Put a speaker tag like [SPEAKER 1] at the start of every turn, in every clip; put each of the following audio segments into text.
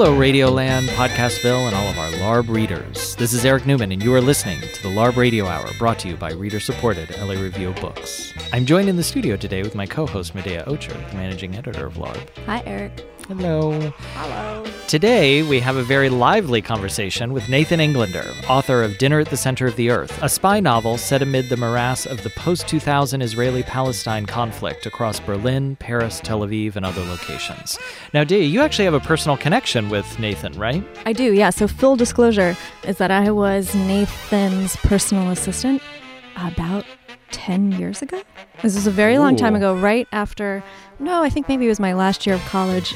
[SPEAKER 1] Hello, Radioland, Podcastville, and all of our LARB readers. This is Eric Newman, and you are listening to the LARB Radio Hour, brought to you by reader supported LA Review of Books. I'm joined in the studio today with my co host, Medaya Ocher, the managing editor of LARB.
[SPEAKER 2] Hi, Eric.
[SPEAKER 1] Hello.
[SPEAKER 2] Hello.
[SPEAKER 1] Today, we have a very lively conversation with Nathan Englander, author of Dinner at the Center of the Earth, a spy novel set amid the morass of the post 2000 Israeli Palestine conflict across Berlin, Paris, Tel Aviv, and other locations. Now, Dee, you actually have a personal connection with Nathan, right?
[SPEAKER 2] I do, yeah. So, full disclosure is that I was Nathan's personal assistant about 10 years ago. This was a very long time ago, right after, no, I think maybe it was my last year of college.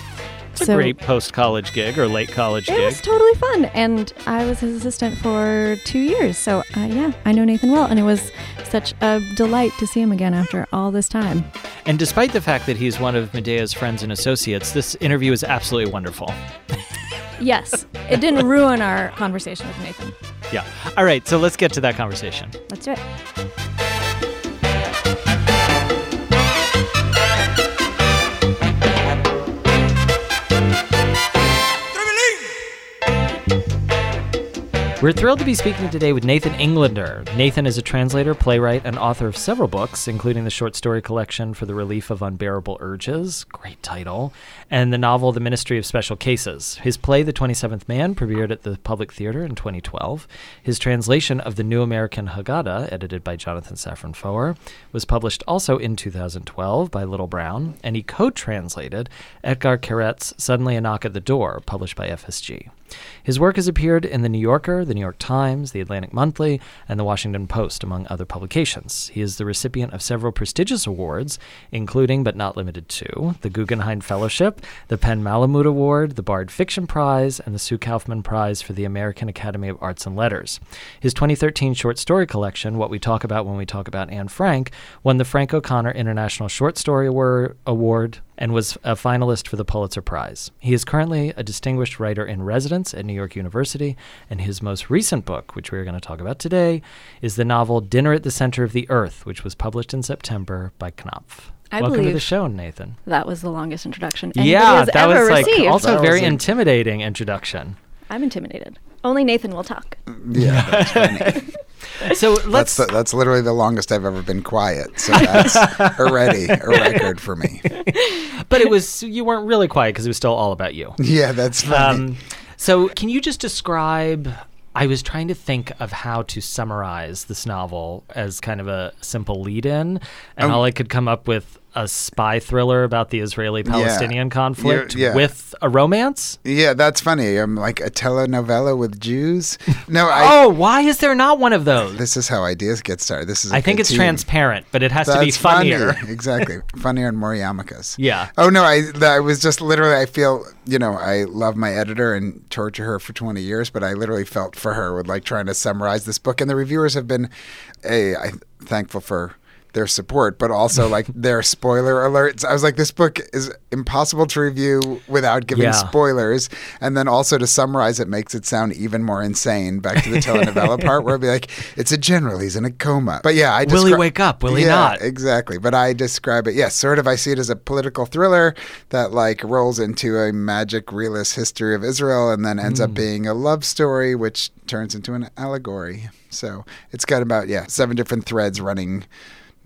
[SPEAKER 1] It's a great post college gig or late college
[SPEAKER 2] It
[SPEAKER 1] gig.
[SPEAKER 2] It was totally fun. And I was his assistant for two years. So, uh, yeah, I know Nathan well. And it was such a delight to see him again after all this time.
[SPEAKER 1] and despite the fact that he's one of Medaya's friends and associates, this interview is absolutely wonderful.
[SPEAKER 2] Yes, it didn't ruin our conversation with Nathan.
[SPEAKER 1] Yeah. All right, so let's get to that conversation.
[SPEAKER 2] Let's do it.
[SPEAKER 1] We're thrilled to be speaking today with Nathan Englander. Nathan is a translator, playwright, and author of several books, including the short story collection For the Relief of Unbearable Urges, great title, and the novel The Ministry of Special Cases. His play, The 27th Man, premiered at the Public Theater in 2012. His translation of The New American Haggadah, edited by Jonathan Safran Foer, was published also in 2012 by Little Brown, and he co translated Etgar Keret's Suddenly a Knock at the Door, published by FSG. His work has appeared in The New Yorker, The New York Times, The Atlantic Monthly, and The Washington Post, among other publications. He is the recipient of several prestigious awards, including but not limited to the Guggenheim Fellowship, the PEN Malamud Award, the Bard Fiction Prize, and the Sue Kaufman Prize for the American Academy of Arts and Letters. His 2013 short story collection, What We Talk About When We Talk About Anne Frank, won the Frank O'Connor International Short Story Award, Award and was a finalist for the Pulitzer Prize. He is currently a distinguished writer in residence at New York University, and his most recent book, which we're going to talk about today, is the novel Dinner at the Center of the Earth, which was published in September by Knopf.
[SPEAKER 2] I
[SPEAKER 1] Welcome to the show, Nathan.
[SPEAKER 2] That was the longest introduction anybody
[SPEAKER 1] yeah,
[SPEAKER 2] has
[SPEAKER 1] that
[SPEAKER 2] ever
[SPEAKER 1] was like
[SPEAKER 2] received.
[SPEAKER 1] also
[SPEAKER 3] That
[SPEAKER 1] very
[SPEAKER 3] was a-
[SPEAKER 1] intimidating introduction.
[SPEAKER 2] I'm intimidated. Only Nathan will talk.
[SPEAKER 3] Yeah, that's.
[SPEAKER 1] So
[SPEAKER 3] that's
[SPEAKER 1] let's
[SPEAKER 3] the, that's literally the longest I've ever been quiet. So that's already a record for me.
[SPEAKER 1] but it was you weren't really quiet because it was still all about you.
[SPEAKER 3] Yeah, that's funny.
[SPEAKER 1] Um, so, can you just describe? I was trying to think of how to summarize this novel as kind of a simple lead in, and
[SPEAKER 3] Um,
[SPEAKER 1] all I could come up with a spy thriller about the Israeli Palestinian conflict
[SPEAKER 3] yeah.
[SPEAKER 1] with a romance.
[SPEAKER 3] yeah, that's funny. I'm like a telenovela with Jews. No, I.
[SPEAKER 1] oh, why is there not one of those?
[SPEAKER 3] This is how ideas get started. This is. I
[SPEAKER 1] think it's transparent, but it has to be funnier.
[SPEAKER 3] funny. exactly, funnier and more yarmulkes.
[SPEAKER 1] Yeah.
[SPEAKER 3] Oh no, I I was just literally. I feel you know I love my editor and torture her for twenty years, but I literally felt for her with like trying to summarize this book, and the reviewers have been, a I thankful for their support, but also like their spoiler alerts. I was like, this book is impossible to review without giving
[SPEAKER 1] Yeah.
[SPEAKER 3] spoilers, and then also to summarize it makes it sound even more insane. Back to the telenovela part, where I'd be like, it's a general, he's in a coma. But yeah, I
[SPEAKER 1] Will he wake up? Will he
[SPEAKER 3] yeah,
[SPEAKER 1] not?
[SPEAKER 3] Exactly. But I describe it, yes, sort of. I see it as a political thriller that like rolls into a magic realist history of Israel and then ends
[SPEAKER 1] Hmm.
[SPEAKER 3] up being a love story, which turns into an allegory. So it's got about, yeah, seven different threads running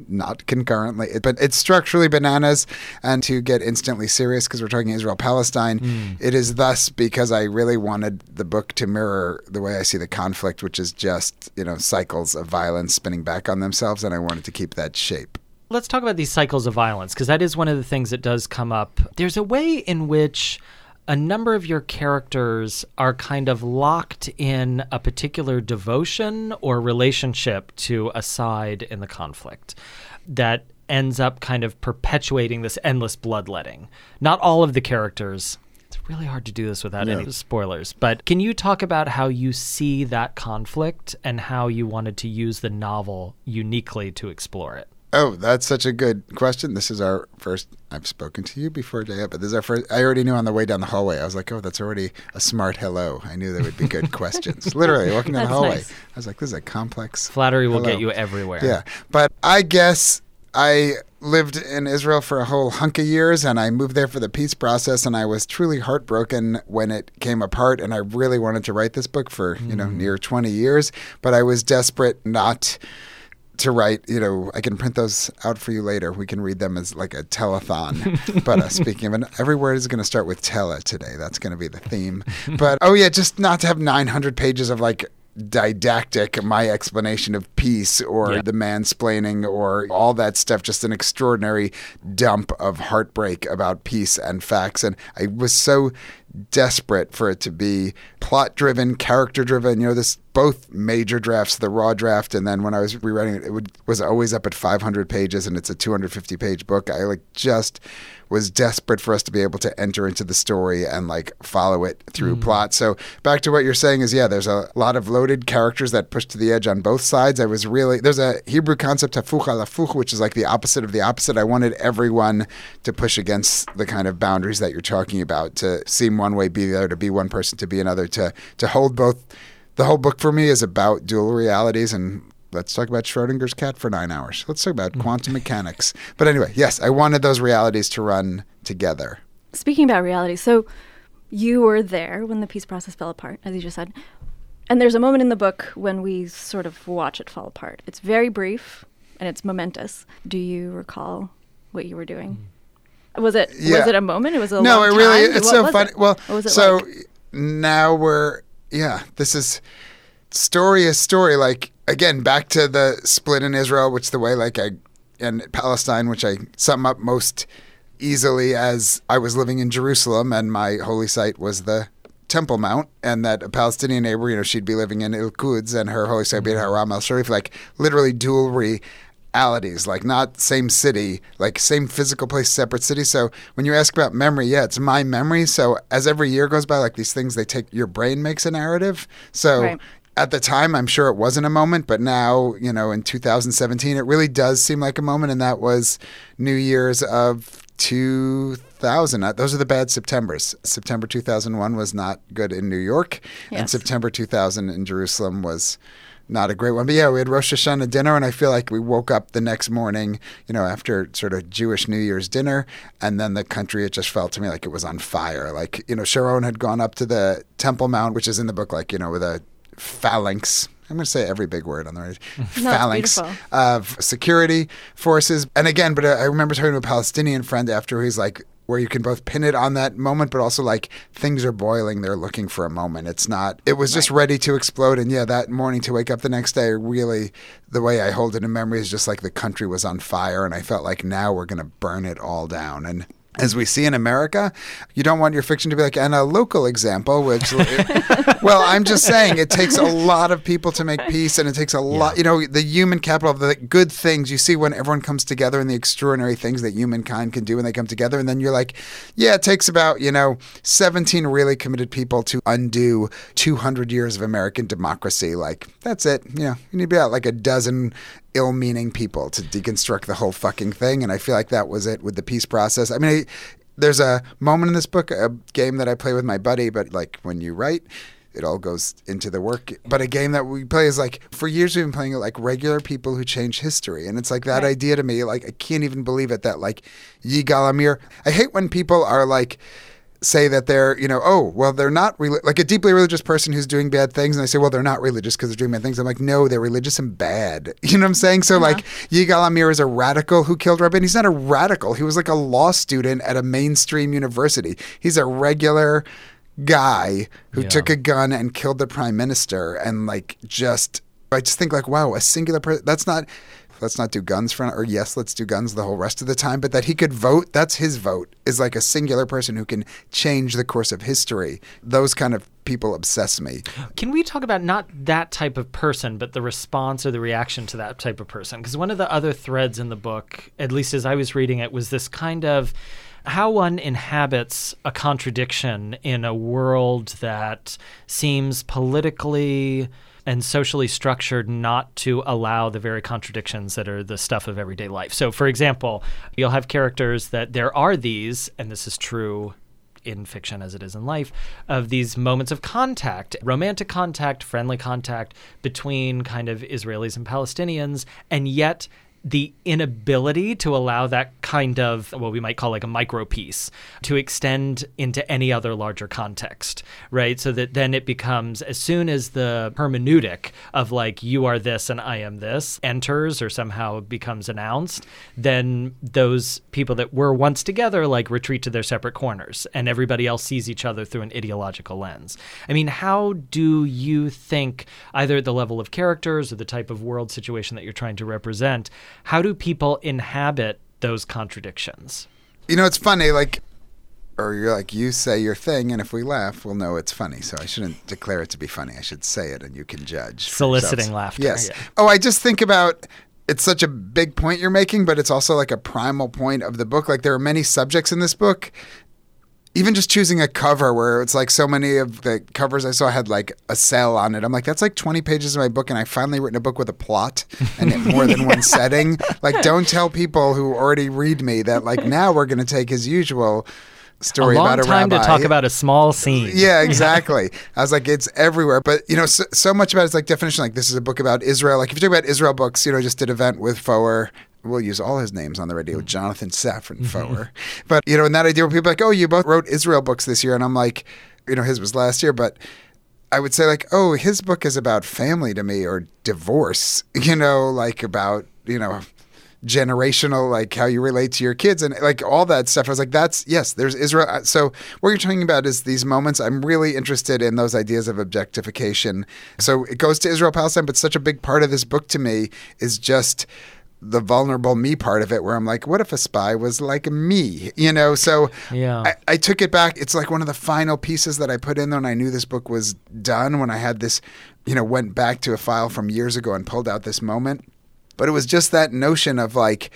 [SPEAKER 3] not concurrently, but it's structurally bananas. And to get instantly serious, because we're talking Israel Palestine,
[SPEAKER 1] Hmm.
[SPEAKER 3] it is thus because I really wanted the book to mirror the way I see the conflict, which is just, you know, cycles of violence spinning back on themselves. And I wanted to keep that shape.
[SPEAKER 1] Let's talk about these cycles of violence because that is one of the things that does come up. There's a way in which a number of your characters are kind of locked in a particular devotion or relationship to a side in the conflict that ends up kind of perpetuating this endless bloodletting. Not all of the characters. It's really hard to do this without any spoilers. But can you talk about how you see that conflict and how you wanted to use the novel uniquely to explore it?
[SPEAKER 3] Oh, that's such a good question. This is our first. I've spoken to you before, Daya, but this is our first. I already knew on the way down the hallway. I was like, oh, that's already a smart hello. I knew there would be good questions. Literally walking down the hallway.
[SPEAKER 2] nice.
[SPEAKER 3] I was like, this is a complex.
[SPEAKER 1] Flattery will get you everywhere.
[SPEAKER 3] Yeah, but I guess I lived in Israel for a whole hunk of years and I moved there for the peace process and I was truly heartbroken when it came apart and I really wanted to write this book for, you know, hmm. near 20 years, but I was desperate not to write, you know, I can print those out for you later. We can read them as like a telethon. but uh, speaking of, and every word is going to start with tele today. That's going to be the theme. But oh yeah, just not to have 900 pages of like didactic my explanation of peace or
[SPEAKER 1] Yeah.
[SPEAKER 3] the mansplaining or all that stuff just an extraordinary dump of heartbreak about peace and facts and i was so desperate for it to be plot driven character driven you know this both major drafts the raw draft and then when i was rewriting it it would, was always up at 500 pages and it's a 250 page book i like just was desperate for us to be able to enter into the story and like follow it through hmm. plot. So back to what you're saying is yeah, there's a lot of loaded characters that push to the edge on both sides. I was really there's a Hebrew concept hafuch al hafuch, which is like the opposite of the opposite. I wanted everyone to push against the kind of boundaries that you're talking about, to seem one way, be the other, to be one person, to be another, to to hold both. The whole book for me is about dual realities and let's talk about Schrodinger's cat for nine hours. Let's talk about quantum mechanics. But anyway, yes, I wanted those realities to run together.
[SPEAKER 2] Speaking about reality, so you were there when the peace process fell apart, as you just said. And there's a moment in the book when we sort of watch it fall apart. It's very brief and it's momentous. Do you recall what you were doing? Mm. Was it was it a moment? It was a
[SPEAKER 3] no,
[SPEAKER 2] long
[SPEAKER 3] it really
[SPEAKER 2] time?
[SPEAKER 3] it's
[SPEAKER 2] What
[SPEAKER 3] so funny.
[SPEAKER 2] it?
[SPEAKER 3] Well,
[SPEAKER 2] What was it
[SPEAKER 3] so
[SPEAKER 2] like?
[SPEAKER 3] now we're yeah, this is story is story. Like again, back to the split in Israel, which the way like I and Palestine, which I sum up most easily as I was living in Jerusalem and my holy site was the Temple Mount, and that a Palestinian neighbor, you know, she'd be living in Il Quds, and her holy site would be at mm-hmm. Haram al Sharif, like literally dual realities, like not same city, like same physical place, separate city. So when you ask about memory, yeah, it's my memory. So as every year goes by, like these things, they take your brain makes a narrative. So
[SPEAKER 2] Right.
[SPEAKER 3] at the time, I'm sure it wasn't a moment, but now, you know, in 2017, it really does seem like a moment, and that was New Year's of 2000. Uh, Those are the bad Septembers. September 2001 was not good in New York, and September 2000 in Jerusalem was not a great one. But yeah, we had Rosh Hashanah dinner, and I feel like we woke up the next morning, you know, after sort of Jewish New Year's dinner, and then the country, it just felt to me like it was on fire. Like, you know, Sharon had gone up to the Temple Mount, which is in the book, like, you know, with a phalanx. I'm going to say every big word on the right. phalanx of security forces. And again, but I remember talking to a Palestinian friend after he's like, where you can both pin it on that moment, but also like things are boiling. They're looking for a moment. It's not, it was just ready to explode. And yeah, that morning to wake up the next day, really, the way I hold it in memory is just like the country was on fire. And I felt like now we're going to burn it all down. And as we see in America, you don't want your fiction to be like, and a local example, which, well, I'm just saying it takes a lot of people to make peace, and it takes a lot, you know, the human capital of the good things you see when everyone comes together and the extraordinary things that humankind can do when they come together. And then you're like, yeah, it takes about, you know, 17 really committed people to undo 200 years of American democracy. Like, that's it. You know, you need to about like a dozen ill meaning people to deconstruct the whole fucking thing. And I feel like that was it with the peace process. I mean, I, there's a moment in this book, a game that I play with my buddy, but like when you write, it all goes into the work. But a game that we play is like for years we've been playing it like regular people who change history, and it's like that
[SPEAKER 2] Right.
[SPEAKER 3] idea to me. Like I can't even believe it that like Yigal Amir. I hate when people are like say that they're you know oh well they're not reli- like a deeply religious person who's doing bad things and I say well they're not religious because they're doing bad things. I'm like no they're religious and bad. You know what I'm saying? So like uh-huh. Yigal Amir is a radical who killed Rabin. He's not a radical. He was like a law student at a mainstream university. He's a regular guy who
[SPEAKER 1] Yeah.
[SPEAKER 3] took a gun and killed the prime minister and like just I just think like wow a singular person that's not let's not do guns for or yes let's do guns the whole rest of the time but that he could vote that's his vote is like a singular person who can change the course of history those kind of people obsess me
[SPEAKER 1] Can we talk about not that type of person, but the response or the reaction to that type of person? Because one of the other threads in the book, at least as I was reading it, was this kind of how one inhabits a contradiction in a world that seems politically and socially structured not to allow the very contradictions that are the stuff of everyday life. So, for example, you'll have characters that there are these, and this is true in fiction as it is in life of these moments of contact, romantic contact, friendly contact between kind of Israelis and Palestinians, and yet the inability to allow that kind of what we might call like a micro piece to extend into any other larger context, right? So that then it becomes as soon as the hermeneutic of like you are this and I am this enters or somehow becomes announced, then those people that were once together like retreat to their separate corners and everybody else sees each other through an ideological lens. I mean, how do you think either at the level of characters or the type of world situation that you're trying to represent how do people inhabit those contradictions?
[SPEAKER 3] You know, it's funny, like, or you're like, you say your thing, and if we laugh, we'll know it's funny. So I shouldn't declare it to be funny. I should say it, and you can judge.
[SPEAKER 1] Soliciting laughter,
[SPEAKER 3] Yes.
[SPEAKER 1] yeah.
[SPEAKER 3] Oh, I just think about it's such a big point you're making, but it's also like a primal point of the book. Like, there are many subjects in this book. Even just choosing a cover where it's like so many of the covers I saw had like a cell on it. I'm like, that's like 20 pages of my book, and I finally written a book with a plot and more than one setting. Like, don't tell people who already read me that like now we're going to take as usual story
[SPEAKER 1] a long
[SPEAKER 3] about a
[SPEAKER 1] time
[SPEAKER 3] rabbi.
[SPEAKER 1] to talk about a small scene.
[SPEAKER 3] Yeah, exactly. I was like, it's everywhere. But you know, so, so much about it's like definition. Like this is a book about Israel. Like if you talk about Israel books, you know, just did event with Foer. We'll use all his names on the radio. Mm-hmm. Jonathan Safran mm-hmm. Foer. But you know, and that idea where people are like, oh, you both wrote Israel books this year, and I'm like, you know, his was last year, but. I would say like, oh, his book is about family to me or divorce, you know, like about, you know, generational like how you relate to your kids and like all that stuff. I was like, that's yes, there's Israel. uh, So what you're talking about is these moments. I'm really interested in those ideas of objectification. So it goes to Israel Palestine, but such a big part of this book to me is just the vulnerable me part of it where I'm like, what if a spy was like me? You know, so
[SPEAKER 1] Yeah.
[SPEAKER 3] I, I took it back. It's like one of the final pieces that I put in there, and I knew this book was done when I had this, you know, went back to a file from years ago and pulled out this moment. But it was just that notion of like,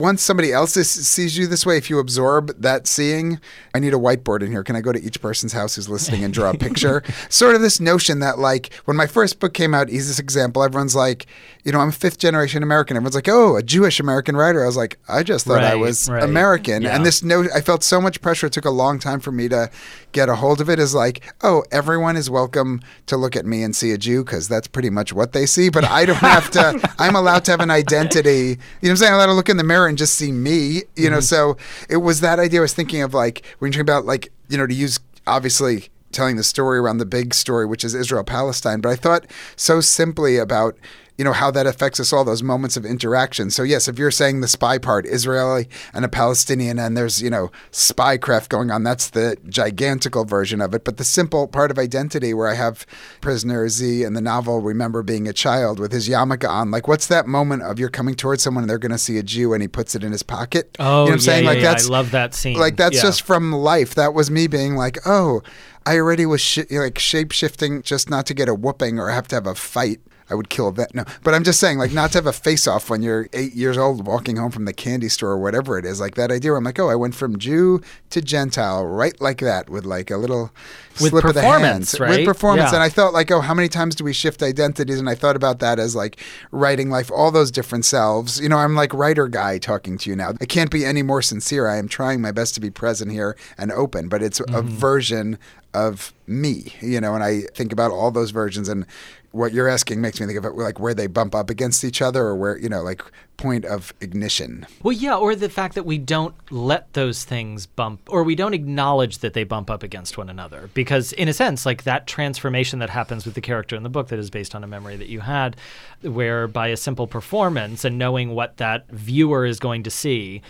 [SPEAKER 3] once somebody else is, sees you this way, if you absorb that seeing, I need a whiteboard in here. Can I go to each person's house who's listening and draw a picture? sort of this notion that, like, when my first book came out, easiest example, everyone's like, you know, I'm a fifth generation American. Everyone's like, oh, a Jewish American writer. I was like, I just thought I was
[SPEAKER 1] right.
[SPEAKER 3] American.
[SPEAKER 1] Yeah.
[SPEAKER 3] And this no, I felt so much pressure. It took a long time for me to get a hold of it. Is like, oh, everyone is welcome to look at me and see a Jew because that's pretty much what they see. But I don't have to. I'm allowed to have an identity. You know what I'm saying? I'm allowed to look in the mirror and just see me. You know. Mm-hmm. So it was that idea. I was thinking of like when you're talking about like you know to use obviously telling the story around the big story, which is Israel Palestine. But I thought so simply about you know how that affects us all those moments of interaction so yes if you're saying the spy part israeli and a palestinian and there's you know spycraft going on that's the gigantical version of it but the simple part of identity where i have prisoner z in the novel remember being a child with his yarmulke on like what's that moment of you're coming towards someone and they're going to see a jew and he puts it in his pocket
[SPEAKER 1] Oh,
[SPEAKER 3] you know oh, what i'm
[SPEAKER 1] yeah,
[SPEAKER 3] saying
[SPEAKER 1] yeah,
[SPEAKER 3] like
[SPEAKER 1] yeah.
[SPEAKER 3] that's
[SPEAKER 1] I love that scene.
[SPEAKER 3] like that's just from life. That was me being like, oh, I already was sh- like shape shifting just not to get a whooping or have to have a fight. I would kill that. No, but I'm just saying, like, not to have a face off when you're eight years old walking home from the candy store or whatever it is. Like that idea where I'm like, oh, I went from Jew to Gentile right like that with like a little
[SPEAKER 1] With
[SPEAKER 3] slip of the
[SPEAKER 1] performance,
[SPEAKER 3] hands.
[SPEAKER 1] right?
[SPEAKER 3] With performance.
[SPEAKER 1] Yeah.
[SPEAKER 3] And I thought, like, oh, how many times do we shift identities? And I thought about that as like writing life, all those different selves. You know, I'm like writer guy talking to you now. I can't be any more sincere. I am trying my best to be present here and open, but it's a mm-hmm. version of me, you know, and I think about all those versions and what you're asking makes me think of it like where they bump up against each other or where, you know, like point of ignition.
[SPEAKER 1] Well, yeah, or the fact that we don't let those things bump, or we don't acknowledge that they bump up against one another. Because, in a sense, like that transformation that happens with the character in the book that is based on a memory that you had, where by a simple performance and knowing what that viewer is going to see,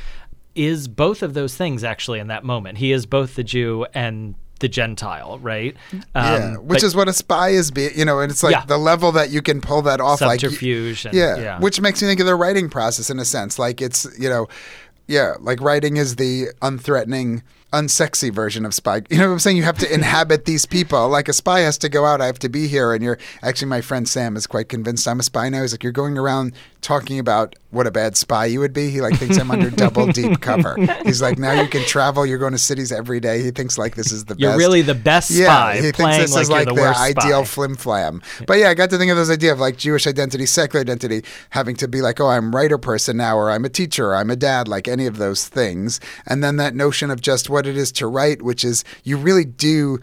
[SPEAKER 1] is both of those things actually in that moment. He is both the Jew and the Gentile, right?
[SPEAKER 3] yeah,
[SPEAKER 1] Um,
[SPEAKER 3] which
[SPEAKER 1] but-
[SPEAKER 3] is what a spy is, be you know, and it's like
[SPEAKER 1] Yeah.
[SPEAKER 3] the level that you can pull that off, like
[SPEAKER 1] subterfuge. and,
[SPEAKER 3] yeah,
[SPEAKER 1] yeah.
[SPEAKER 3] which makes me think of the writing process in a sense. Like it's you know, yeah, like writing is the unthreatening, unsexy version of spy. You know what I'm saying? You have to inhabit these people. Like a spy has to go out. I have to be here, and you're actually my friend Sam is quite convinced I'm a spy now. He's like, you're going around talking about what a bad spy you would be. He like thinks I'm under double deep cover. He's like, now you can travel. You're going to cities every day. He thinks like this is the
[SPEAKER 1] You're
[SPEAKER 3] best.
[SPEAKER 1] really the best spy,
[SPEAKER 3] Yeah, he thinks this
[SPEAKER 1] like
[SPEAKER 3] is like
[SPEAKER 1] the
[SPEAKER 3] the, ideal
[SPEAKER 1] spy.
[SPEAKER 3] flim flam. But yeah, I got to think of this idea of like Jewish identity, secular identity, having to be like, oh, I'm writer person now, or I'm a teacher, or I'm a dad, like any of those things. And then that notion of just what it is to write, which is you really do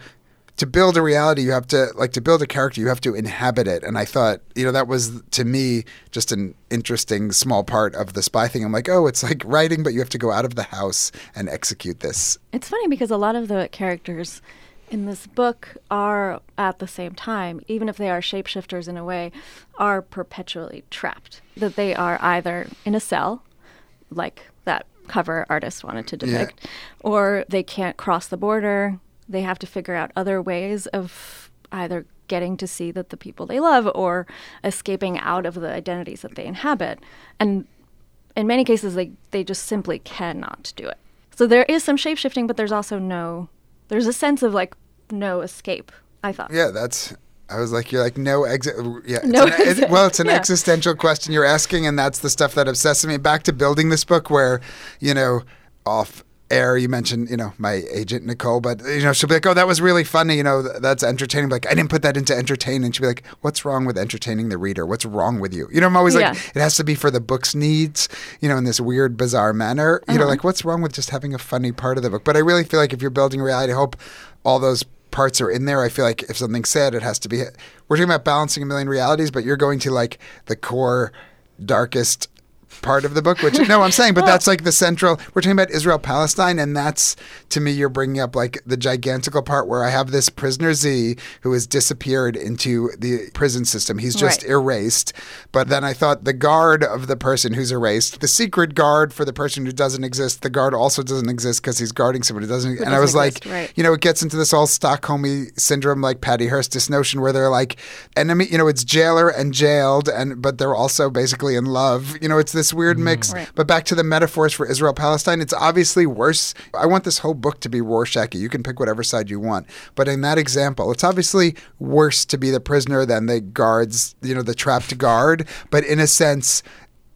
[SPEAKER 3] to build a reality, you have to like to build a character, you have to inhabit it. And I thought, you know, that was to me just an interesting small part of the spy thing. I'm like, oh, it's like writing, but you have to go out of the house and execute this.
[SPEAKER 2] It's funny because a lot of the characters in this book are at the same time, even if they are shapeshifters in a way, are perpetually trapped. That they are either in a cell, like that cover artist wanted to depict, yeah. or they can't cross the border they have to figure out other ways of either getting to see that the people they love or escaping out of the identities that they inhabit. And in many cases, they, they just simply cannot do it. So there is some shape shifting, but there's also no, there's a sense of like no escape, I thought.
[SPEAKER 3] Yeah, that's, I was like, you're like, no exit. Yeah. No an, exit. well, it's an yeah. existential question you're asking, and that's the stuff that obsesses me. Back to building this book where, you know, off air, you mentioned, you know, my agent Nicole, but you know, she'll be like, "Oh, that was really funny. You know, that's entertaining." Like, I didn't put that into entertain, and she'll be like, "What's wrong with entertaining the reader? What's wrong with you?" You know, I'm always yeah. like, it has to be for the book's needs. You know, in this weird, bizarre manner. You uh-huh. know, like what's wrong with just having a funny part of the book? But I really feel like if you're building reality, I hope all those parts are in there. I feel like if something's said, it has to be. We're talking about balancing a million realities, but you're going to like the core darkest part of the book, which no, I'm saying, but oh. that's like the central. We're talking about Israel Palestine, and that's to me, you're bringing up like the gigantical part where I have this prisoner Z who has disappeared into the prison system. He's just right. erased. But then I thought the guard of the person who's erased, the secret guard for the person who doesn't exist, the guard also doesn't exist because he's guarding someone who doesn't. Who and doesn't I was exist, like, right. you know, it gets into this all Stockholm syndrome, like Patty Hearst, this notion where they're like enemy. You know, it's jailer and jailed, and but they're also basically in love. You know, it's this weird mm-hmm. mix. Right. But back to the metaphors for Israel Palestine, it's obviously worse. I want this whole book to be Rorschach. You can pick whatever side you want. But in that example, it's obviously worse to be the prisoner than the guards, you know, the trapped guard. But in a sense,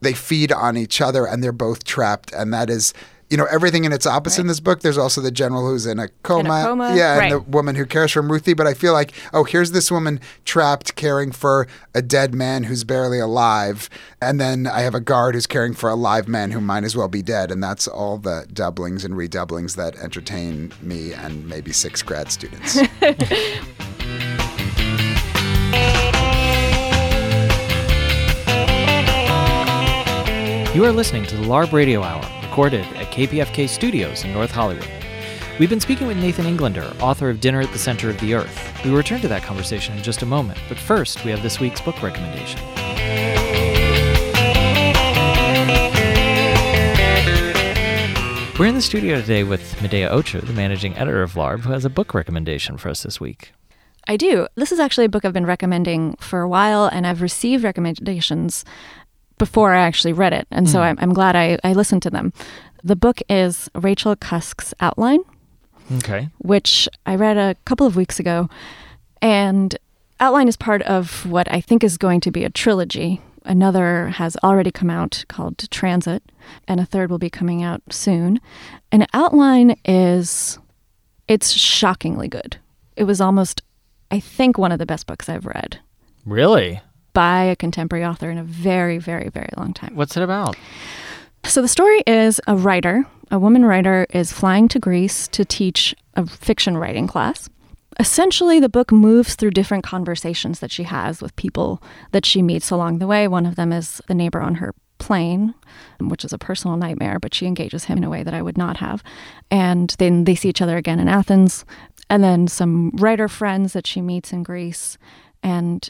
[SPEAKER 3] they feed on each other and they're both trapped. And that is you know everything in its opposite right. in this book. There's also the general who's in a coma,
[SPEAKER 2] in a coma.
[SPEAKER 3] yeah,
[SPEAKER 2] right.
[SPEAKER 3] and the woman who cares for Ruthie. But I feel like, oh, here's this woman trapped caring for a dead man who's barely alive, and then I have a guard who's caring for a live man who might as well be dead, and that's all the doublings and redoublings that entertain me and maybe six grad students.
[SPEAKER 1] You are listening to the LARB Radio Hour recorded at KPFK Studios in North Hollywood. We've been speaking with Nathan Englander, author of Dinner at the Center of the Earth. We will return to that conversation in just a moment, but first, we have this week's book recommendation. We're in the studio today with Medaya Ocher, the managing editor of LARB, who has a book recommendation for us this week.
[SPEAKER 2] I do. This is actually a book I've been recommending for a while, and I've received recommendations before I actually read it. And mm. so hmm. I'm, I'm glad I, I listened to them. The book is Rachel Cusk's Outline.
[SPEAKER 1] Okay.
[SPEAKER 2] Which I read a couple of weeks ago. And Outline is part of what I think is going to be a trilogy. Another has already come out called Transit, and a third will be coming out soon. And Outline is, it's shockingly good. It was almost, I think, one of the best books I've read.
[SPEAKER 1] Really?
[SPEAKER 2] By a contemporary author in a very, very, very long time.
[SPEAKER 1] What's it about?
[SPEAKER 2] So the story is a writer, a woman writer, is flying to Greece to teach a fiction writing class. Essentially, the book moves through different conversations that she has with people that she meets along the way. One of them is the neighbor on her plane, which is a personal nightmare, but she engages him in a way that I would not have. And then they see each other again in Athens, and then some writer friends that she meets in Greece. And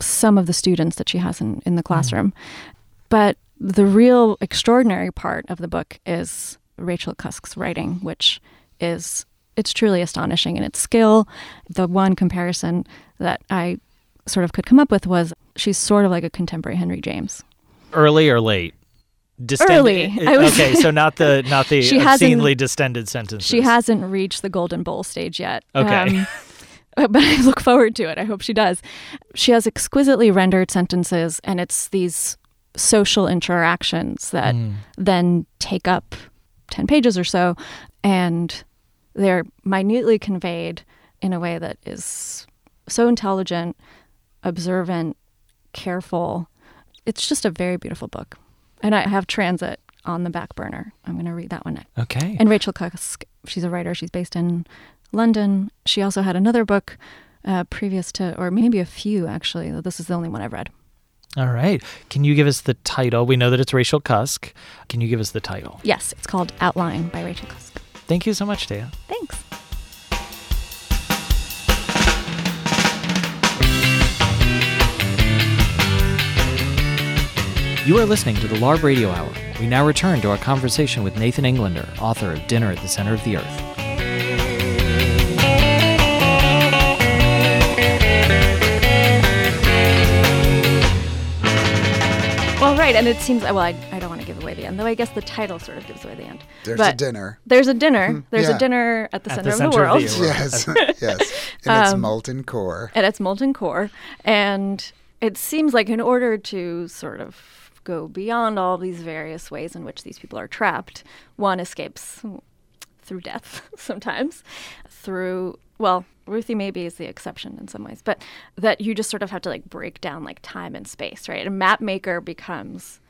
[SPEAKER 2] some of the students that she has in, in the classroom. Mm. But the real extraordinary part of the book is Rachel Cusk's writing, which is it's truly astonishing in its skill. The one comparison that I sort of could come up with was she's sort of like a contemporary Henry James.
[SPEAKER 1] Early or late?
[SPEAKER 2] Distended, Early.
[SPEAKER 1] okay, so not the not the she obscenely distended sentences.
[SPEAKER 2] She hasn't reached the golden bowl stage yet.
[SPEAKER 1] Okay. Um,
[SPEAKER 2] but I look forward to it. I hope she does. She has exquisitely rendered sentences, and it's these social interactions that mm. then take up 10 pages or so, and they're minutely conveyed in a way that is so intelligent, observant, careful. It's just a very beautiful book. And I have Transit on the back burner. I'm going to read that one next.
[SPEAKER 1] Okay.
[SPEAKER 2] And Rachel Cusk, she's a writer. She's based in London. She also had another book uh, previous to, or maybe a few actually. This is the only one I've read.
[SPEAKER 1] All right. Can you give us the title? We know that it's Rachel Cusk. Can you give us the title?
[SPEAKER 2] Yes, it's called Outline by Rachel Cusk.
[SPEAKER 1] Thank you so much, Dea.
[SPEAKER 2] Thanks.
[SPEAKER 1] You are listening to the LARB Radio Hour. We now return to our conversation with Nathan Englander, author of Dinner at the Center of the Earth.
[SPEAKER 2] Right, and it seems well. I, I don't want to give away the end, though. I guess the title sort of gives away the end.
[SPEAKER 3] There's
[SPEAKER 2] But
[SPEAKER 3] a dinner.
[SPEAKER 2] There's a dinner. There's
[SPEAKER 3] Yeah.
[SPEAKER 2] a dinner at the
[SPEAKER 1] At
[SPEAKER 2] center
[SPEAKER 1] the
[SPEAKER 2] of
[SPEAKER 1] center
[SPEAKER 2] the
[SPEAKER 1] of
[SPEAKER 2] world,
[SPEAKER 1] the world.
[SPEAKER 3] Yes, yes. In its
[SPEAKER 2] Um,
[SPEAKER 3] molten core.
[SPEAKER 2] at its molten core, and it seems like in order to sort of go beyond all these various ways in which these people are trapped, one escapes through death sometimes, through well, Ruthie maybe is the exception in some ways, but that you just sort of have to like break down like time and space, right? And map maker becomes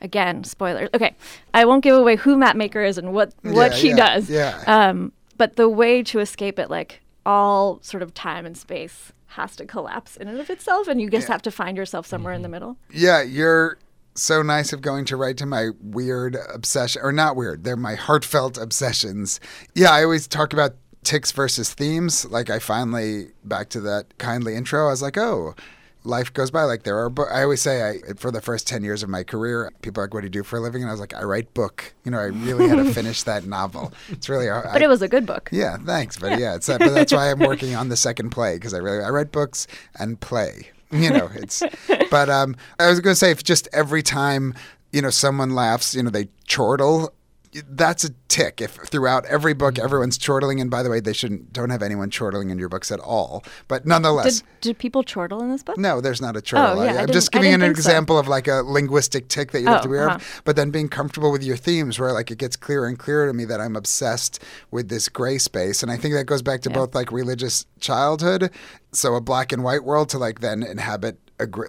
[SPEAKER 2] again spoilers. Okay, I won't give away who map maker is and what what
[SPEAKER 3] Yeah,
[SPEAKER 2] he
[SPEAKER 3] yeah,
[SPEAKER 2] does.
[SPEAKER 3] yeah.
[SPEAKER 2] Um, but the way to escape it, like all sort of time and space, has to collapse in and of itself, and you just have to find yourself somewhere in the middle.
[SPEAKER 3] Yeah, you're so nice of going to write to my weird obsession, or not weird, they're my heartfelt obsessions. Yeah, I always talk about ticks versus themes. Like, I finally, back to that kindly intro, I was like, oh, life goes by. Like, there are, bo- I always say, I, for the first 10 years of my career, people are like, what do you do for a living? And I was like, I write book. You know, I really had to finish that novel. It's really hard.
[SPEAKER 2] But it was a good book.
[SPEAKER 3] Yeah, thanks, but yeah, it's but that's why I'm working on the second play because I really I write books and play. You know, it's. But um, I was going to say if just every time you know someone laughs, you know they chortle. That's a tick. If throughout every book everyone's chortling, and by the way, they shouldn't don't have anyone chortling in your books at all. But nonetheless,
[SPEAKER 2] Did, did people chortle in this book?
[SPEAKER 3] no, there's not a chortle.
[SPEAKER 2] Oh, yeah, I
[SPEAKER 3] am just giving an
[SPEAKER 2] think so.
[SPEAKER 3] example of like a linguistic tick that you have
[SPEAKER 2] Oh,
[SPEAKER 3] to be aware
[SPEAKER 2] uh-huh.
[SPEAKER 3] of. But then being comfortable with your themes, where like it gets clearer and clearer to me that I'm obsessed with this gray space, and I think that goes back to
[SPEAKER 2] Yeah.
[SPEAKER 3] both like religious childhood, so a black and white world, to like then inhabit.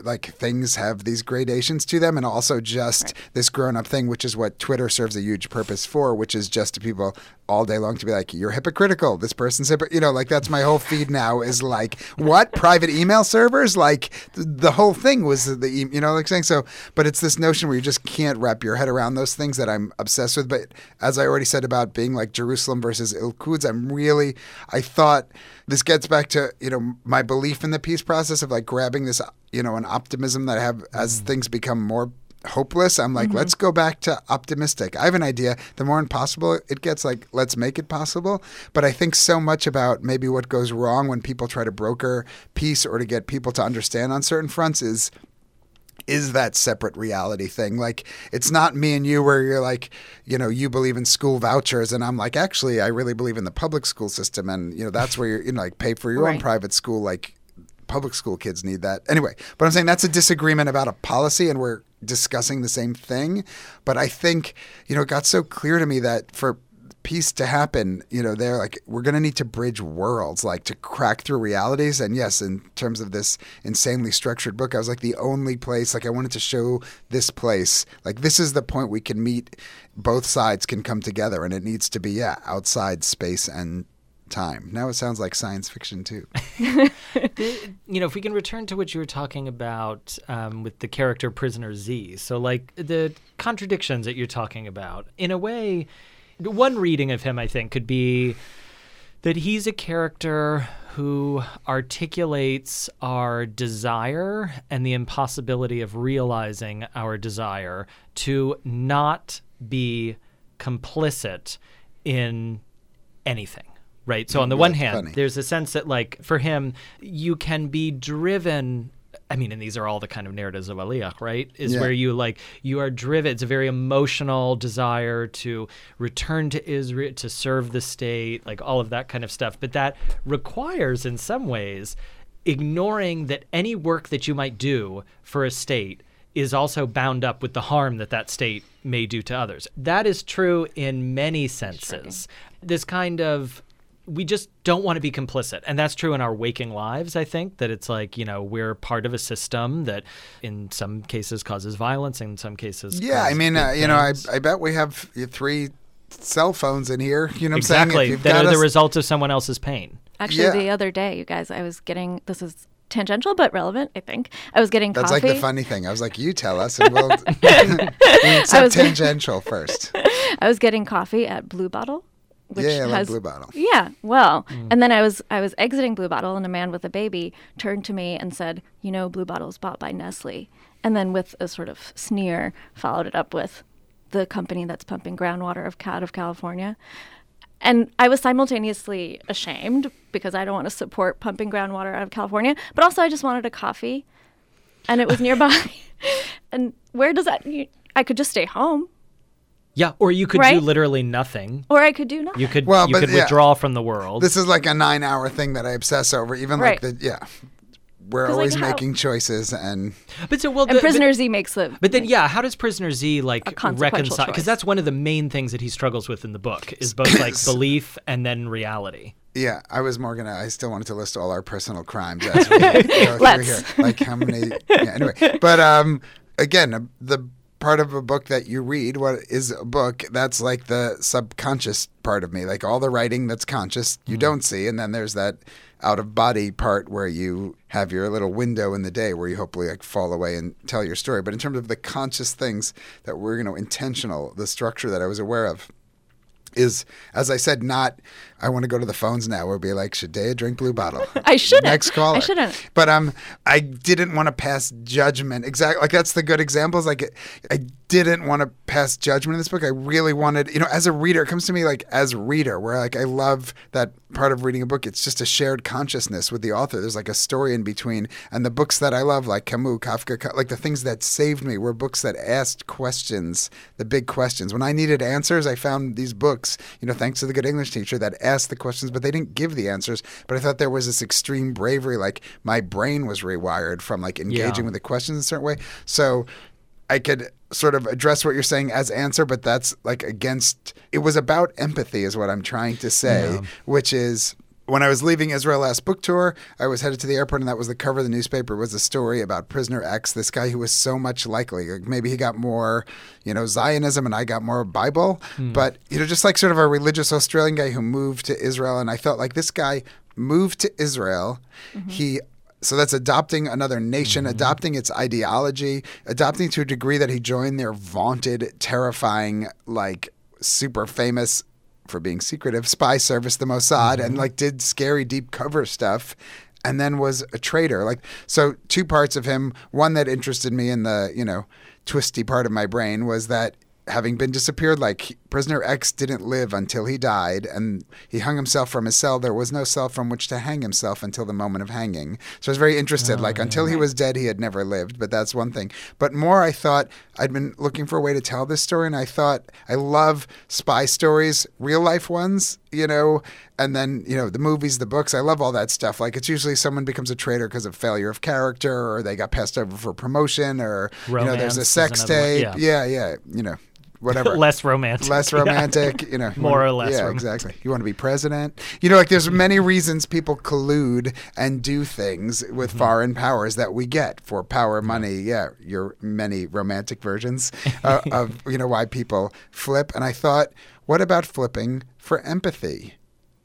[SPEAKER 3] Like things have these gradations to them, and also just this grown-up thing, which is what Twitter serves a huge purpose for, which is just to people all day long to be like, "You're hypocritical. This person's hypocr-. You know, like that's my whole feed now is like, what private email servers? Like th- the whole thing was the, e- you know, like saying so. But it's this notion where you just can't wrap your head around those things that I'm obsessed with. But as I already said about being like Jerusalem versus Il Quds, I'm really, I thought this gets back to you know my belief in the peace process of like grabbing this you know an optimism that I have as mm. things become more hopeless i'm like mm-hmm. let's go back to optimistic. I have an idea. The more impossible it gets like let's make it possible. But i think so much about maybe what goes wrong when people try to broker peace or to get people to understand on certain fronts is is that separate reality thing. Like it's not me and you where you're like, you know, you believe in school vouchers and I'm like, actually I really believe in the public school system and you know, that's where you're you know, like pay for your own private school like public school kids need that. Anyway, but I'm saying that's a disagreement about a policy and we're discussing the same thing. But I think, you know, it got so clear to me that for peace to happen, you know, they're like, we're going to need to bridge worlds, like to crack through realities. And yes, in terms of this insanely structured book, I was like, the only place, like, I wanted to show this place, like, this is the point we can meet, both sides can come together, and it needs to be, yeah, outside space and time. Now it sounds like science fiction, too.
[SPEAKER 1] You know, if we can return to what you were talking about um, with the character Prisoner Z, so like the contradictions that you're talking about, in a way, one reading of him, I think, could be that he's a character who articulates our desire and the impossibility of realizing our desire to not be complicit in anything. Right. So on the mm, one
[SPEAKER 3] That's
[SPEAKER 1] hand,
[SPEAKER 3] funny.
[SPEAKER 1] there's a sense that like for him, you can be driven. I mean, and these are all the kind of narratives of aliyah, right? Is
[SPEAKER 3] Yeah.
[SPEAKER 1] where you like you are driven. It's a very emotional desire to return to Israel, to serve the state, like all of that kind of stuff. But that requires, in some ways, ignoring that any work that you might do for a state is also bound up with the harm that that state may do to others. That is true in many senses. This kind of we just don't want to be complicit. And that's true in our waking lives, I think, that it's like, you know, we're part of a system that in some cases causes violence, in some cases
[SPEAKER 3] Yeah, I mean, uh, you know, I. I bet we have three cell phones in here. You know what I'm
[SPEAKER 1] exactly.
[SPEAKER 3] saying? If
[SPEAKER 1] That
[SPEAKER 3] got
[SPEAKER 1] are the
[SPEAKER 3] us-
[SPEAKER 1] result of someone else's pain.
[SPEAKER 2] Actually,
[SPEAKER 3] Yeah.
[SPEAKER 2] the other day, you guys, I was getting this is tangential but relevant. I think I was getting
[SPEAKER 3] That's
[SPEAKER 2] coffee.
[SPEAKER 3] like the funny thing. I was like, you tell us, and we'll we
[SPEAKER 2] was-
[SPEAKER 3] tangential first.
[SPEAKER 2] I was getting coffee at Blue Bottle. Which
[SPEAKER 3] Yeah, I like
[SPEAKER 2] has,
[SPEAKER 3] Blue Bottle.
[SPEAKER 2] Yeah, well,
[SPEAKER 1] Mm.
[SPEAKER 2] and then I was I was exiting Blue Bottle, and a man with a baby turned to me and said, "You know, Blue Bottle is bought by Nestle," and then with a sort of sneer, followed it up with, "The company that's pumping groundwater of out of California." And I was simultaneously ashamed because I don't want to support pumping groundwater out of California, but also I just wanted a coffee, and it was nearby. and where does that? You, I could just stay home,
[SPEAKER 1] Yeah, or you could do literally nothing.
[SPEAKER 2] or I could do nothing.
[SPEAKER 1] You could
[SPEAKER 3] Well,
[SPEAKER 1] you
[SPEAKER 3] but
[SPEAKER 1] could
[SPEAKER 3] yeah.
[SPEAKER 1] withdraw from the world.
[SPEAKER 3] This is like a nine-hour thing that I obsess over. Even
[SPEAKER 2] Right.
[SPEAKER 3] like the yeah, we're
[SPEAKER 2] 'Cause, like,
[SPEAKER 3] always
[SPEAKER 2] how-
[SPEAKER 3] making choices, and
[SPEAKER 1] but so well,
[SPEAKER 2] and
[SPEAKER 1] the-
[SPEAKER 2] Prisoner Z makes the.
[SPEAKER 1] But then, yeah, how does Prisoner Z like reconcile? Because that's one of the main things that he struggles with in the book is both like belief and then reality.
[SPEAKER 3] yeah, I was more gonna. I still wanted to list all our personal crimes as we go through
[SPEAKER 2] Let's.
[SPEAKER 3] here. Like how many? Yeah, anyway, but um, again, the part of a book that you read, what is a book? That's like the subconscious part of me. Like all the writing that's conscious, you hmm. don't see, and then there's that out of body part where you have your little window in the day where you hopefully like fall away and tell your story. But in terms of the conscious things that were, you know, intentional, the structure that I was aware of is, as I said, not. I want to go to the phones now. Or be like, should Dea drink blue bottle?
[SPEAKER 2] I shouldn't.
[SPEAKER 3] Next caller.
[SPEAKER 2] I shouldn't.
[SPEAKER 3] But um, I didn't want to pass judgment. Exactly. Like that's the good examples. Like I didn't want to pass judgment in this book. I really wanted, you know, as a reader, it comes to me like as a reader, where like I love that part of reading a book. It's just a shared consciousness with the author. There's like a story in between, and the books that I love, like Camus, Kafka, like the things that saved me were books that asked questions, the big questions. When I needed answers, I found these books. You know, thanks to the good English teacher that asked the questions, but they didn't give the answers. But I thought there was this extreme bravery, like my brain was rewired from like engaging
[SPEAKER 1] Yeah.
[SPEAKER 3] with the questions in a certain way. So I could sort of address what you're saying as answer, but that's like against. It was about empathy, is what I'm trying to say, which is. When I was leaving Israel last book tour, I was headed to the airport, and that was the cover of the newspaper. Was a story about prisoner X, this guy who was so much likely. Like maybe he got more, you know, Zionism, and I got more Bible. Hmm. But you know, just like sort of a religious Australian guy who moved to Israel, and I felt like this guy moved to Israel. Mm-hmm. He so that's adopting another nation, mm-hmm. adopting its ideology, adopting to a degree that he joined their vaunted, terrifying, like super famous for being secretive spy service, the Mossad, and mm-hmm. like did scary deep cover stuff. And then was a traitor. Like so, two parts of him. One that interested me in the you know twisty part of my brain was that having been disappeared, like prisoner X didn't live until he died, and he hung himself from his cell. There was no cell from which to hang himself until the moment of hanging. So I was very interested. like until he was dead, he had never lived. But that's one thing. But more, I thought I'd been looking for a way to tell this story, and I thought I love spy stories, real life ones, you know, and then you know the movies, the books. I love all that stuff. Like it's usually someone becomes a traitor because of failure of character, or they got passed over for promotion, or you know there's a sex tape.
[SPEAKER 1] yeah.
[SPEAKER 3] yeah, yeah, you know, whatever.
[SPEAKER 1] less romantic.
[SPEAKER 3] less
[SPEAKER 1] Yeah.
[SPEAKER 3] romantic, you know,
[SPEAKER 1] More or less
[SPEAKER 3] Yeah,
[SPEAKER 1] romantic.
[SPEAKER 3] exactly. You want to be president, you know, like there's many reasons people collude and do things with
[SPEAKER 1] Mm-hmm.
[SPEAKER 3] foreign powers that we get for power, money. Yeah, your many romantic versions uh, of you know why people flip. And I thought, what about flipping for empathy?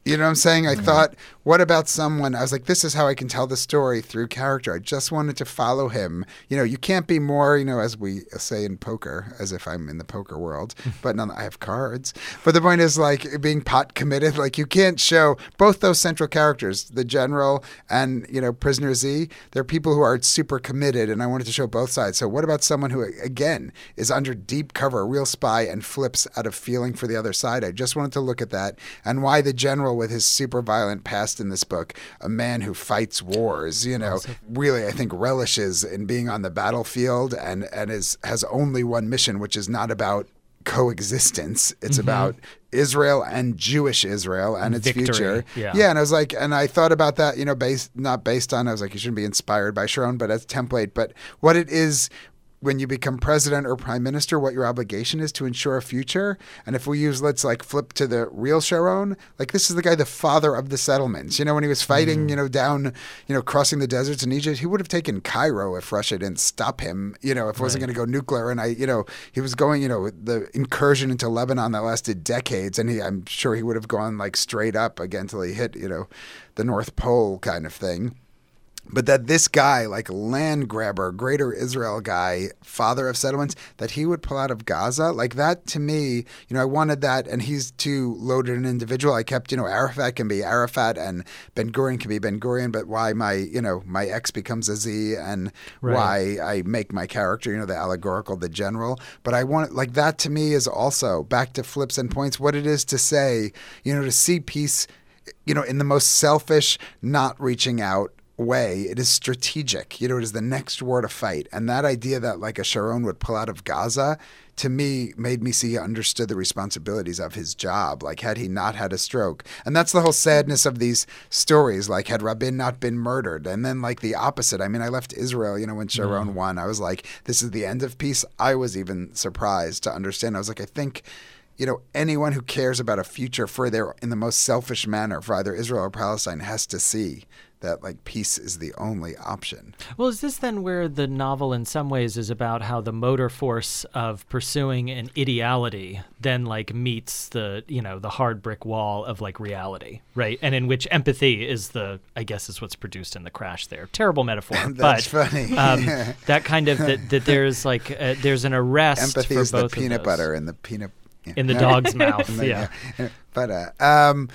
[SPEAKER 3] You know what I'm saying?
[SPEAKER 1] Mm-hmm.
[SPEAKER 3] I thought, what about someone? I was like, this is how I can tell the story through character. I just wanted to follow him. You know, you can't be more, you know, as we say in poker, as if I'm in the poker world, but none, I have cards. But the point is, like, being pot committed, like, you can't show both those central characters, the general and, you know, Prisoner Z. They're people who are super committed, and I wanted to show both sides. So, what about someone who, again, is under deep cover, a real spy, and flips out of feeling for the other side? I just wanted to look at that and why the general, with his super violent past in this book, a man who fights wars, you know, really, I think, relishes in being on the battlefield and, and is, has only one mission, which is not about coexistence. It's mm-hmm. about Israel and Jewish Israel and its
[SPEAKER 1] Victory,
[SPEAKER 3] future.
[SPEAKER 1] yeah.
[SPEAKER 3] yeah, and I was like, and I thought about that, you know, based not based on. I was like, you shouldn't be inspired by Sharon, but as template. But what it is when you become president or prime minister, what your obligation is to ensure a future. And if we use, let's like flip to the real Sharon, like this is the guy, the father of the settlements. You know, when he was fighting, mm-hmm. you know, down, you know, crossing the deserts in Egypt, he would have taken Cairo if Russia didn't stop him. You know, if it wasn't
[SPEAKER 1] Right.
[SPEAKER 3] going to go nuclear. And I, you know, he was going, you know, the incursion into Lebanon that lasted decades, and he, I'm sure he would have gone like straight up again till he hit, you know, the North Pole kind of thing but that this guy, like land grabber, greater Israel guy, father of settlements, that he would pull out of Gaza, like that to me, you know, I wanted that, and he's too loaded an individual. I kept, you know, Arafat can be Arafat, and Ben Gurion can be Ben Gurion, but why my, you know, my ex becomes a Z, and
[SPEAKER 1] Right.
[SPEAKER 3] why I make my character, you know, the allegorical, the general. But I want, like that to me is also back to flips and points, what it is to say, you know, to see peace, you know, in the most selfish, not reaching out way. It is strategic. You know, it is the next war to fight. And that idea that like a Sharon would pull out of Gaza, to me, made me see he understood the responsibilities of his job. Like, had he not had a stroke? And that's the whole sadness of these stories. Like, had Rabin not been murdered? And then, like, the opposite. I mean, I left Israel, you know, when mm. Sharon won. I was like, this is the end of peace. I was even surprised to understand. I was like, I think you know, anyone who cares about a future for their in the most selfish manner for either Israel or Palestine has to see that like peace is the only option.
[SPEAKER 1] Well, is this then where the novel, in some ways, is about how the motor force of pursuing an ideality then like meets the you know the hard brick wall of like reality, right? And in which empathy is the, I guess, is what's produced in the crash. There, terrible metaphor,
[SPEAKER 3] That's
[SPEAKER 1] but
[SPEAKER 3] funny.
[SPEAKER 1] um, that kind of that, that there's like uh, there's an arrest
[SPEAKER 3] Empathy
[SPEAKER 1] for
[SPEAKER 3] is the
[SPEAKER 1] both of
[SPEAKER 3] peanut butter and the peanut yeah.
[SPEAKER 1] in the dog's mouth.
[SPEAKER 3] The-
[SPEAKER 1] yeah.
[SPEAKER 3] yeah. But uh, um,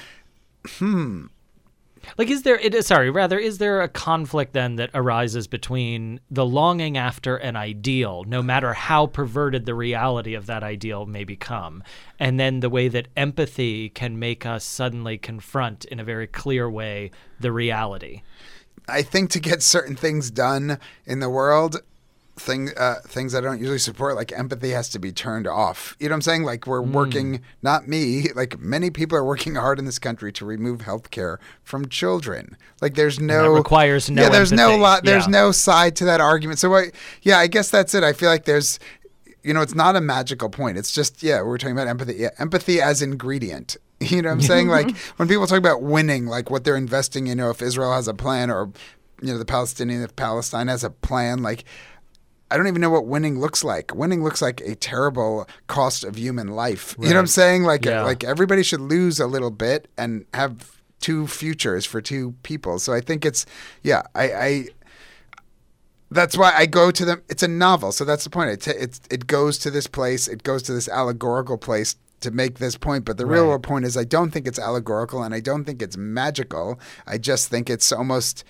[SPEAKER 1] Like, is there? It, sorry, rather, is there a conflict then that arises between the longing after an ideal, no matter how perverted the reality of that ideal may become, and then the way that empathy can make us suddenly confront in a very clear way the reality?
[SPEAKER 3] I think to get certain things done in the world, thing uh, things I don't usually support, like empathy, has to be turned off. You know what I'm saying? Like we're working, not me, like many people are working hard in this country to remove health care from children. Like there's no
[SPEAKER 1] requires no
[SPEAKER 3] yeah, there's no lot, there's
[SPEAKER 1] Yeah.
[SPEAKER 3] no side to that argument. So I, yeah, I guess that's it. I feel like there's. You know, it's not a magical point. It's just, yeah, we're talking about empathy. Yeah, empathy as ingredient. You know what I'm saying? like when people talk about winning, like what they're investing, you know, if Israel has a plan or, you know, the Palestinian, if Palestine has a plan, like I don't even know what winning looks like. Winning looks like a terrible cost of human life. You know what I'm saying? Like
[SPEAKER 1] Yeah.
[SPEAKER 3] like everybody should lose a little bit and have two futures for two people. So I think it's yeah, I, I that's why I go to them. It's a novel, so that's the point. It, t- it it goes to this place. It goes to this allegorical place to make this point. But the real point is, I don't think it's allegorical, and I don't think it's magical. I just think it's almost,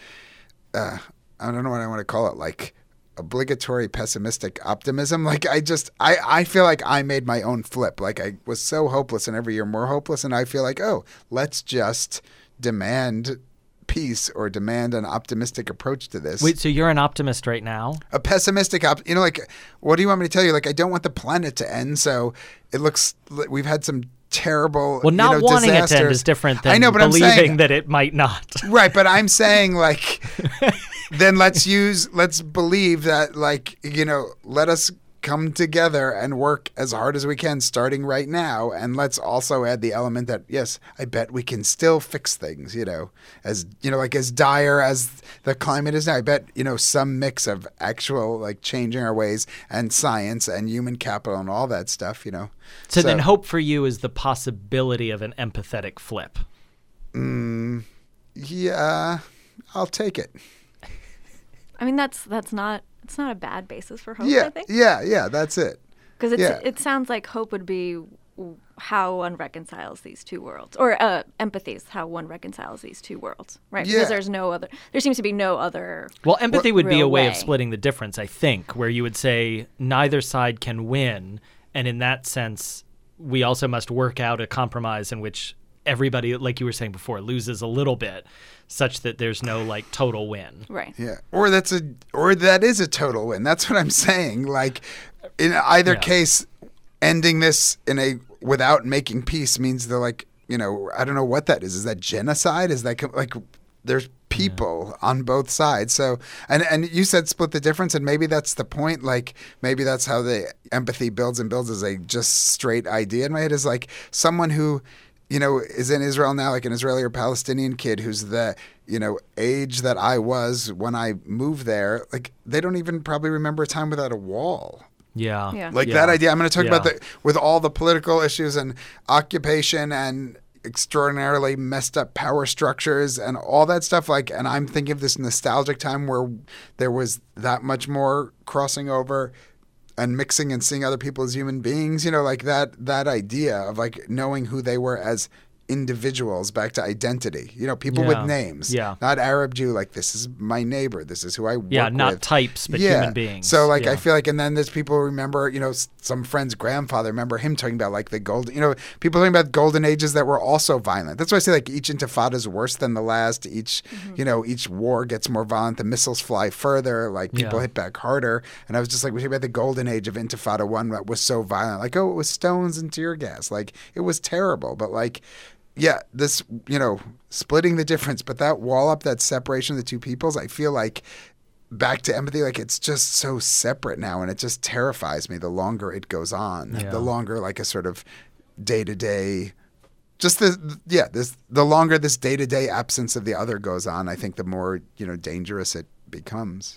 [SPEAKER 3] uh, I don't know what I want to call it, like obligatory pessimistic optimism. Like I just, I I feel like I made my own flip. Like I was so hopeless, and every year more hopeless, and I feel like, oh, let's just demand peace or demand an optimistic approach to this
[SPEAKER 1] Wait, so you're an optimist right now?
[SPEAKER 3] a pessimistic op- you know like what do you want me to tell you like i don't want the planet to end so it looks we've had some terrible
[SPEAKER 1] Well,
[SPEAKER 3] you
[SPEAKER 1] not
[SPEAKER 3] know,
[SPEAKER 1] wanting it to end is different than
[SPEAKER 3] i know but i'm
[SPEAKER 1] believing
[SPEAKER 3] saying
[SPEAKER 1] that it might not.
[SPEAKER 3] right but i'm saying like then let's use let's believe that like you know let us come together and work as hard as we can starting right now. And let's also add the element that yes i bet we can still fix things you know as you know like as dire as the climate is now. I bet you know some mix of actual like changing our ways and science and human capital and all that stuff you know.
[SPEAKER 1] So, then, hope for you is the possibility of an empathetic flip.
[SPEAKER 3] mm, yeah i'll take it
[SPEAKER 2] I mean, that's that's not it's not a bad basis for hope. I
[SPEAKER 3] yeah
[SPEAKER 2] think
[SPEAKER 3] yeah yeah that's it
[SPEAKER 2] because it's
[SPEAKER 3] yeah.
[SPEAKER 2] it sounds like hope would be how one reconciles these two worlds, or uh, empathy is how one reconciles these two worlds, right?
[SPEAKER 3] Yeah.
[SPEAKER 2] Because there's no other. There seems to be no other.
[SPEAKER 1] Well, empathy would be a
[SPEAKER 2] real
[SPEAKER 1] way, of splitting the difference, I think, where you would say neither side can win. And in that sense, we also must work out a compromise in which everybody, like you were saying before, loses a little bit, such that there's no like total win.
[SPEAKER 2] Right.
[SPEAKER 3] Yeah, or that's a or that is a total win. That's what I'm saying. Like in either
[SPEAKER 1] Yeah.
[SPEAKER 3] case, ending this in a without making peace means they're like you know I don't know what that is. Is that genocide? Is that like there's people on both sides. So, and and you said split the difference, and maybe that's the point. Like maybe that's how the empathy builds and builds as a just straight idea in my head is like someone who you know, is in Israel now, like an Israeli or Palestinian kid who's the, you know, age that I was when I moved there. Like, they don't even probably remember a time without a wall.
[SPEAKER 1] Yeah.
[SPEAKER 2] Yeah.
[SPEAKER 3] Like
[SPEAKER 1] Yeah.
[SPEAKER 3] that idea. I'm going to talk about
[SPEAKER 1] Yeah.
[SPEAKER 3] the with all the political issues and occupation and extraordinarily messed up power structures and all that stuff. Like, and I'm thinking of this nostalgic time where there was that much more crossing over and mixing and seeing other people as human beings. You know, like that that idea of like knowing who they were as individuals back to identity. You know, people
[SPEAKER 1] Yeah.
[SPEAKER 3] with names.
[SPEAKER 1] Yeah.
[SPEAKER 3] Not Arab Jew. Like this is my neighbor. This is who I work
[SPEAKER 1] Yeah, not
[SPEAKER 3] with.
[SPEAKER 1] types, but human beings.
[SPEAKER 3] So like I feel like, and then there's people who remember, you know, some friend's grandfather remember him talking about like the golden, you know, people talking about golden ages that were also violent. That's why I say like each intifada is worse than the last. Each, mm-hmm. you know, each war gets more violent. The missiles fly further. Like people
[SPEAKER 1] Yeah.
[SPEAKER 3] hit back harder. And I was just like, we talking about the golden age of Intifada one that was so violent. Like oh, it was stones and tear gas. Like it was terrible. But like yeah, this, you know, splitting the difference, but that wall up, that separation of the two peoples, I feel like back to empathy, like it's just so separate now. And it just terrifies me the longer it goes on,
[SPEAKER 1] Yeah.
[SPEAKER 3] the longer like a sort of day to day. Just the yeah, this the longer this day to day absence of the other goes on, I think the more you know dangerous it becomes.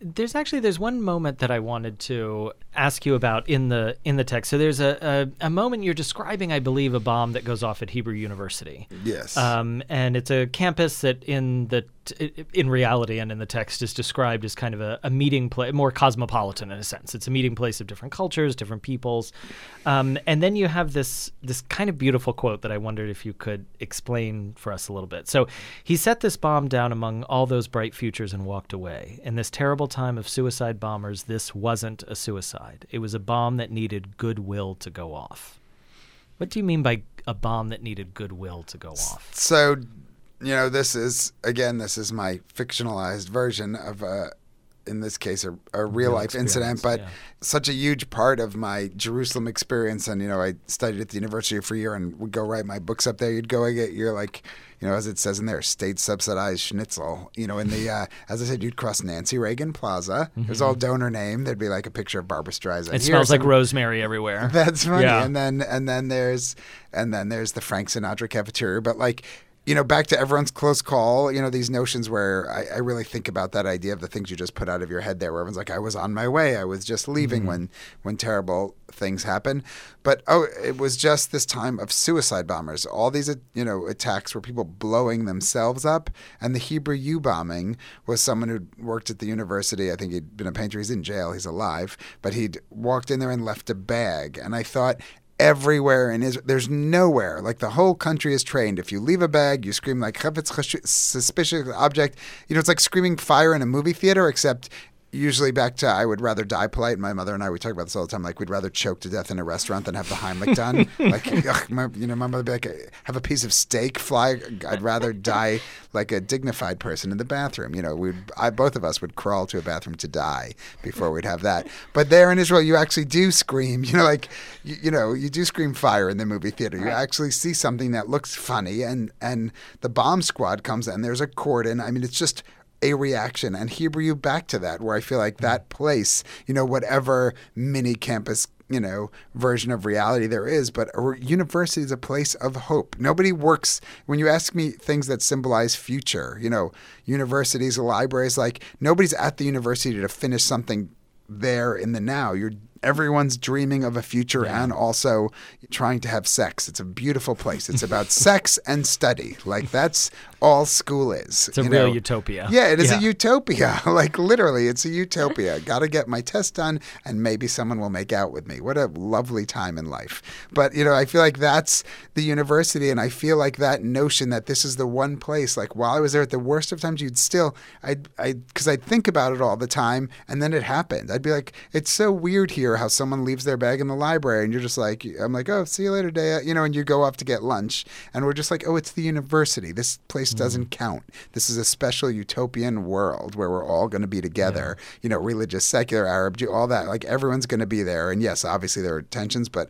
[SPEAKER 1] There's actually there's one moment that I wanted to ask you about in the in the text. So there's a, a, a moment you're describing, I believe, a bomb that goes off at Hebrew University.
[SPEAKER 3] Yes.
[SPEAKER 1] Um, and it's a campus that in the in reality and in the text is described as kind of a, a meeting place, more cosmopolitan in a sense. It's a meeting place of different cultures, different peoples. Um, and then you have this this kind of beautiful quote that I wondered if you could explain for us a little bit. So he set this bomb down among all those bright futures and walked away. In this terrible time of suicide bombers, this wasn't a suicide. It was a bomb that needed goodwill to go off. What do you mean by a bomb that needed goodwill to go off?
[SPEAKER 3] So, you know, this is again, this is my fictionalized version of a, in this case, a, a real life incident, but
[SPEAKER 1] yeah.
[SPEAKER 3] such a huge part of my Jerusalem experience. And you know, I studied at the university for a year and would go write my books up there. You'd go and get your like, you know, as it says in there, state subsidized schnitzel. You know, in the uh, as I said, you'd cross Nancy Reagan Plaza. It was all donor name. There'd be like a picture of Barbra Streisand.
[SPEAKER 1] Mm-hmm. It smells like rosemary everywhere.
[SPEAKER 3] that's funny.
[SPEAKER 1] Yeah.
[SPEAKER 3] And then and then there's and then there's the Frank Sinatra cafeteria. But like, you know, back to everyone's close call, you know, these notions where I, I really think about that idea of the things you just put out of your head there, where everyone's like, I was on my way, I was just leaving mm-hmm. when when terrible things happen. But oh, it was just this time of suicide bombers. All these, you know, attacks where people blowing themselves up, and the Hebrew U bombing was someone who worked at the university. I think he'd been a painter. He's in jail. He's alive, but he'd walked in there and left a bag. And I thought everywhere in Israel. There's nowhere like the whole country is trained. If you leave a bag, you scream like "Chafetz chash- suspicious object. You know, it's like screaming fire in a movie theater, except. Usually back to I would rather die polite. My mother and I we talk about this all the time. Like we'd rather choke to death in a restaurant than have the Heimlich done. like ugh, my, you know, my mother be like, have a piece of steak fly. I'd rather die like a dignified person in the bathroom. You know, we'd both of us would crawl to a bathroom to die before we'd have that. But there in Israel, you actually do scream. You know, like you, you know, you do scream fire in the movie theater. You actually see something that looks funny, and and the bomb squad comes and there's a cordon. I mean, it's just a reaction and Hebrew U back to that where I feel like hmm. that place, you know, whatever mini campus you know version of reality there is but a university is a place of hope. Nobody works when you ask me things that symbolize future you know universities libraries like nobody's at the university to finish something there in the now. You're everyone's dreaming of a future and also trying to have sex it's a beautiful place it's about sex and study like that's all school is
[SPEAKER 1] It's a real
[SPEAKER 3] know?
[SPEAKER 1] utopia.
[SPEAKER 3] Yeah, it is
[SPEAKER 1] Yeah.
[SPEAKER 3] a utopia. like literally, it's a utopia. Got to get my test done, and maybe someone will make out with me. What a lovely time in life. But you know, I feel like that's the university, and I feel like that notion that this is the one place. Like while I was there at the worst of times, you'd still, I, I, because I'd think about it all the time, and then it happened. I'd be like, it's so weird here how someone leaves their bag in the library, and you're just like, I'm like, oh, see you later, Dea. You know, and you go off to get lunch, and we're just like, oh, it's the university. This place mm-hmm. doesn't count. This is a special utopian world where we're all going to be together. You know, religious, secular, Arab, Jew, all that. Like everyone's going to be there. And yes, obviously there are tensions, but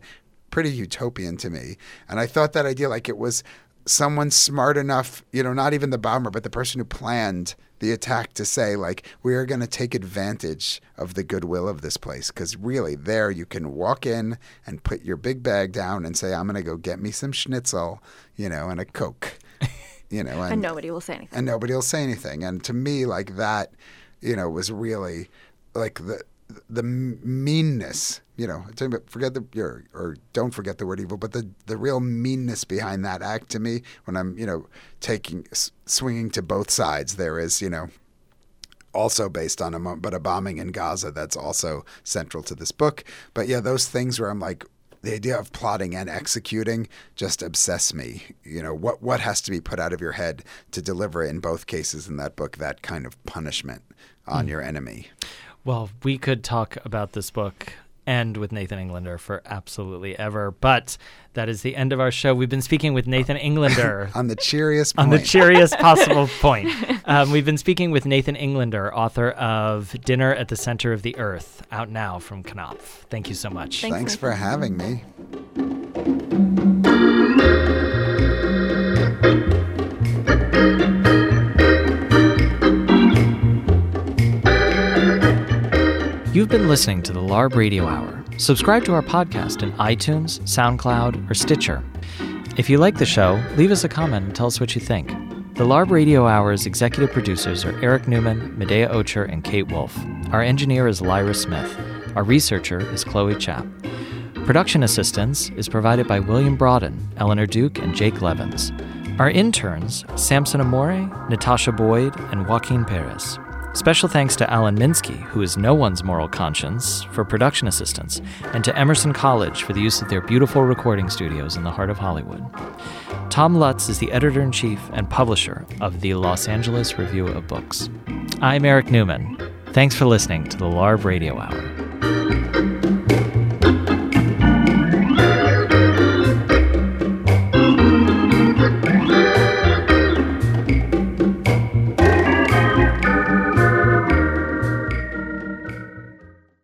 [SPEAKER 3] pretty utopian to me. And I thought that idea, like it was someone smart enough, you know, not even the bomber, but the person who planned the attack to say, like, we are going to take advantage of the goodwill of this place. Because really, there you can walk in and put your big bag down and say, I'm going to go get me some schnitzel, you know, and a Coke, you know,
[SPEAKER 2] and, and nobody will say anything.
[SPEAKER 3] And nobody will say anything. And to me, like, that, you know, was really like the, the meanness, you know, forget the or, or don't forget the word evil, but the the real meanness behind that act to me when I'm, you know, taking swinging to both sides. There is, you know, also based on a but a bombing in Gaza that's also central to this book. But yeah, those things where I'm like, the idea of plotting and executing just obsess me. You know, what what has to be put out of your head to deliver in both cases in that book that kind of punishment on mm. your enemy.
[SPEAKER 1] Well, we could talk about this book and with Nathan Englander for absolutely ever, but that is the end of our show. We've been speaking with Nathan Englander
[SPEAKER 3] on the cheeriest
[SPEAKER 1] point. on the cheeriest possible point. Um, we've been speaking with Nathan Englander, author of Dinner at the Center of the Earth, out now from Knopf. Thank you so much.
[SPEAKER 3] Thanks, Thanks for having me.
[SPEAKER 1] Been listening to the LARB Radio Hour. Subscribe to our podcast in iTunes, SoundCloud, or Stitcher. If you like the show, leave us a comment and tell us what you think. The LARB Radio Hour's executive producers are Eric Newman, Medaya Ocher, and Kate Wolf. Our engineer is Lyra Smith. Our researcher is Chloe Chap. Production assistance is provided by William Broaden, Eleanor Duke, and Jake Levins. Our interns, Samson Amore, Natasha Boyd, and Joaquin Perez. Special thanks to Alan Minsky, who is no one's moral conscience, for production assistance, and to Emerson College for the use of their beautiful recording studios in the heart of Hollywood. Tom Lutz is the editor in chief and publisher of the Los Angeles Review of Books. I'm Eric Newman. Thanks for listening to the LARB Radio Hour.